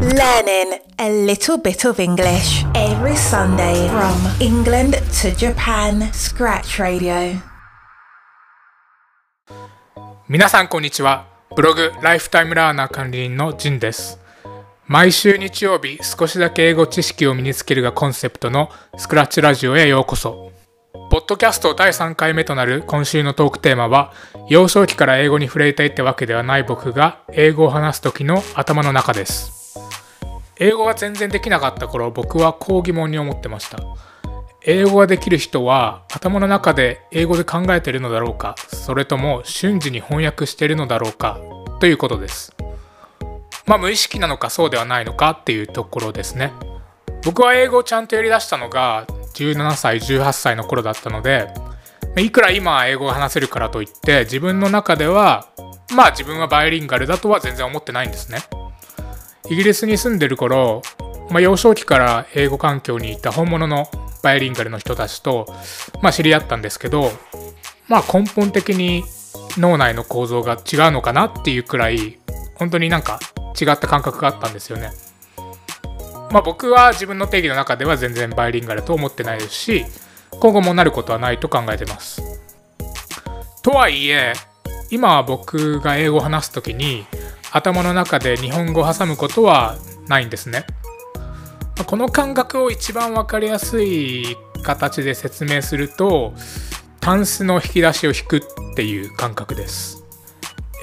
Learning a little bit of English every Sunday from England to Japan. Scratch Radio. 皆さんこんにちはブログライフタイムラーナー管理人のジンです毎週日曜日少しだけ英語知識を身につけるがコンセプトのスクラッチラジオへようこそポッドキャスト第3回目となる今週のトークテーマは幼少期から英語に触れていってわけではない僕が英語を話す時の頭の中です英語が全然できなかった頃僕はこう疑問に思ってました。英語ができる人は頭の中で英語で考えてるのだろうかそれとも瞬時に翻訳してるのだろうかということです。まあ無意識なのかそうではないのかっていうところですね。僕は英語をちゃんとやりだしたのが17歳18歳の頃だったのでいくら今英語が話せるからといって自分の中ではまあ自分はバイリンガルだとは全然思ってないんですね。イギリスに住んでる頃、まあ、幼少期から英語環境にいた本物のバイリンガルの人たちと、まあ、知り合ったんですけど、まあ、根本的に脳内の構造が違うのかなっていうくらい本当になんか違った感覚があったんですよね。まあ、僕は自分の定義の中では全然バイリンガルと思ってないですし今後もなることはないと考えてます。とはいえ今は僕が英語を話す時に頭の中で日本語を挟むことはないんですね。この感覚を一番分かりやすい形で説明するとタンスの引き出しを引くっていう感覚です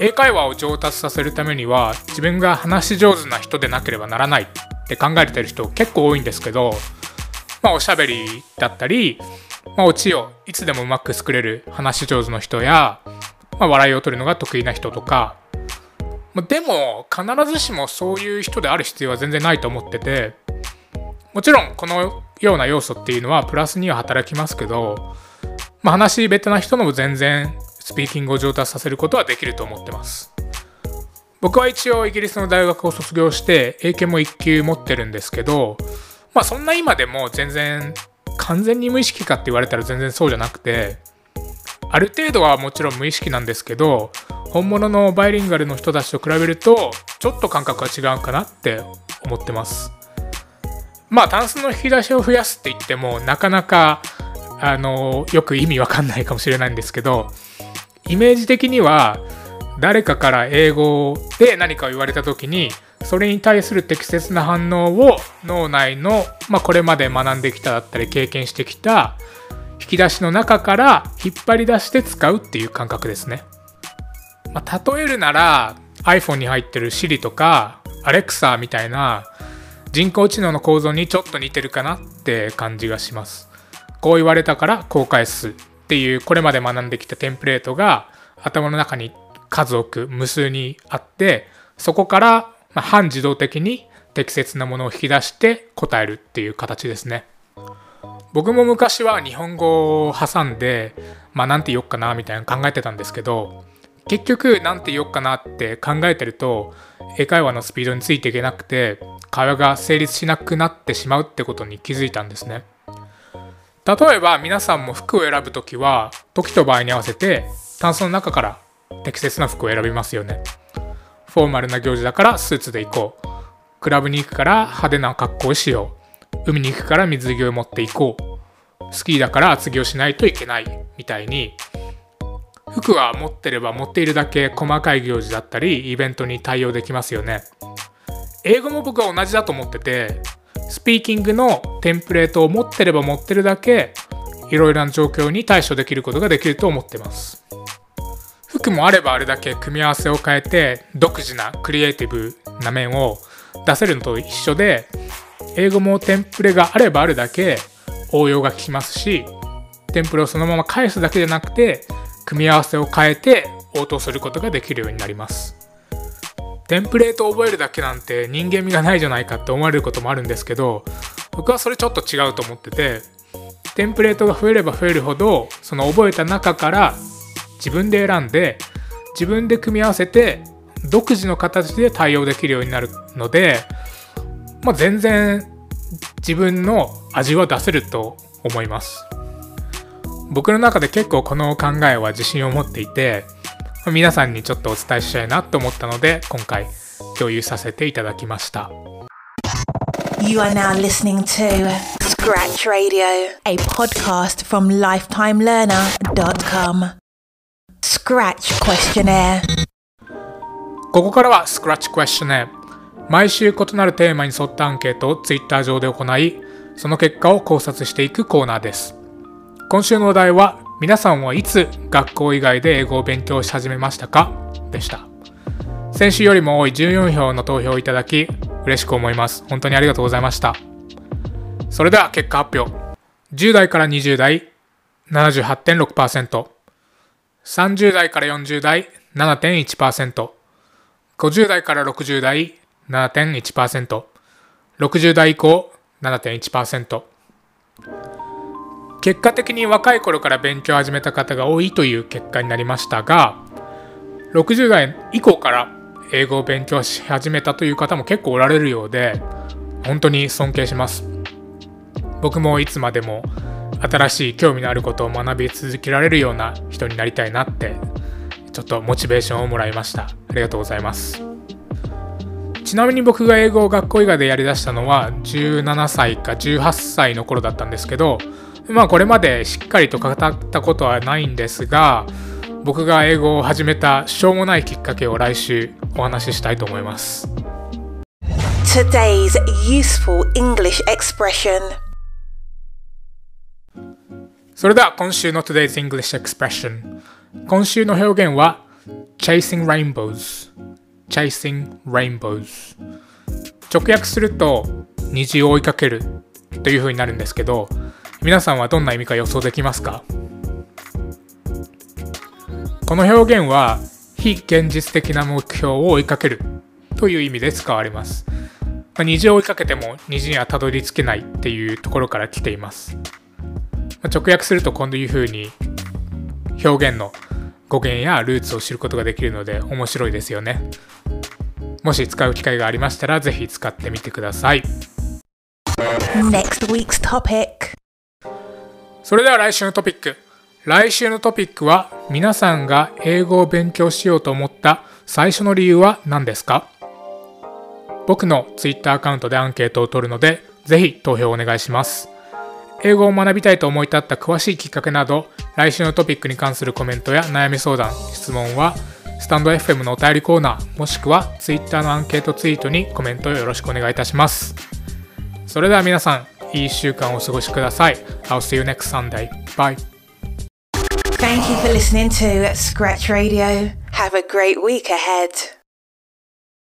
英会話を上達させるためには自分が話し上手な人でなければならないって考えてる人結構多いんですけどまあおしゃべりだったり、まあ、オチをいつでもうまく作れる話し上手の人や、まあ、笑いを取るのが得意な人とかまでも必ずしもそういう人である必要は全然ないと思っててもちろんこのような要素っていうのはプラスには働きますけど、まあ、話下手な人のも全然スピーキングを上達させることはできると思ってます。僕は一応イギリスの大学を卒業して英検も1級持ってるんですけどまあそんな今でも全然完全に無意識かって言われたら全然そうじゃなくてある程度はもちろん無意識なんですけど本物のバイリンガルの人たちと比べるとちょっと感覚が違うかなって思ってますまあタンスの引き出しを増やすって言ってもなかなかあのよく意味わかんないかもしれないんですけどイメージ的には誰かから英語で何かを言われた時にそれに対する適切な反応を脳内の、まあ、これまで学んできただったり経験してきた引き出しの中から引っ張り出して使うっていう感覚ですね。まあ、例えるなら iPhone に入ってる Siri とか Alexa みたいな人工知能の構造にちょっと似てるかなって感じがします。こう言われたからこう返すっていうこれまで学んできたテンプレートが頭の中に数多く無数にあってそこから半自動的に適切なものを引き出して答えるっていう形ですね。僕も昔は日本語を挟んで、まあなんて言おっかなみたいな考えてたんですけど、結局なんて言おっかなって考えてると英会話のスピードについていけなくて会話が成立しなくなってしまうってことに気づいたんですね。例えば皆さんも服を選ぶ時は時と場合に合わせてタンスの中から適切な服を選びますよね。フォーマルな行事だからスーツで行こう。クラブに行くから派手な格好をしよう。海に行くから水着を持っていこう。スキーだから厚着をしないといけないみたいに服は持ってれば持っているだけ細かい行事だったりイベントに対応できますよね。英語も僕は同じだと思っててスピーキングのテンプレートを持ってれば持ってるだけいろいろな状況に対処できることができると思ってます。服もあればあれだけ組み合わせを変えて独自なクリエイティブな面を出せるのと一緒で英語もテンプレがあればあるだけ応用が効きますしテンプレをそのまま返すだけじゃなくて組み合わせを変えて応答することができるようになりますテンプレートを覚えるだけなんて人間味がないじゃないかって思われることもあるんですけど僕はそれちょっと違うと思っててテンプレートが増えれば増えるほどその覚えた中から自分で選んで自分で組み合わせて独自の形で対応できるようになるので、まあ、全然自分の味は出せると思います。僕の中で結構この考えは自信を持っていて皆さんにちょっとお伝えしたいなと思ったので今回共有させていただきました You are now listening to Scratch Radio, a podcast from lifetimelearner.com. Scratch Questionnaire. ここからは Scratch Questionnaire 毎週異なるテーマに沿ったアンケートを Twitter 上で行いその結果を考察していくコーナーです今週のお題は皆さんはいつ学校以外で英語を勉強し始めましたか？でした。先週よりも多い14票の投票をいただき嬉しく思います。本当にありがとうございました。それでは結果発表。10代から20代78.6% 30代から40代7.1% 50代から60代7.1%、60代以降7.1%。結果的に若い頃から勉強を始めた方が多いという結果になりましたが、60代以降から英語を勉強し始めたという方も結構おられるようで、本当に尊敬します。僕もいつまでも新しい興味のあることを学び続けられるような人になりたいなってちょっとモチベーションをもらいました。ありがとうございます。ちなみに僕が英語を学校以外でやりだしたのは17歳か18歳の頃だったんですけど、まあこれまでしっかりと語ったことはないんですが、僕が英語を始めたしょうもないきっかけを来週お話ししたいと思います。Today's useful English expression. それでは今週の Today's English Expression 今週の表現は Chasing Rainbows Chasing Rainbows 直訳すると虹を追いかけるという風になるんですけど皆さんはどんな意味か予想できますか？この表現は非現実的な目標を追いかけるという意味で使われます、まあ、虹を追いかけても虹にはたどり着けないっていうところから来ていますま直訳するとこういうふうに表現の語源やルーツを知ることができるので面白いですよね。もし使う機会がありましたらぜひ使ってみてください。Next week's topic それでは来週のトピック。来週のトピックは皆さんが英語を勉強しようと思った最初の理由は何ですか？僕の Twitter アカウントでアンケートを取るのでぜひ投票お願いします。英語を学びたいと思い立った詳しいきっかけなど、来週のトピックに関するコメントや悩み相談、質問は、スタンド FM のお便りコーナー、もしくは Twitter のアンケートツイートにコメントをよろしくお願いいたします。それでは皆さん、いい1週間をお過ごしください。I'll see you next Sunday. Bye. Thank you for listening to Scratch Radio. Have a great week ahead.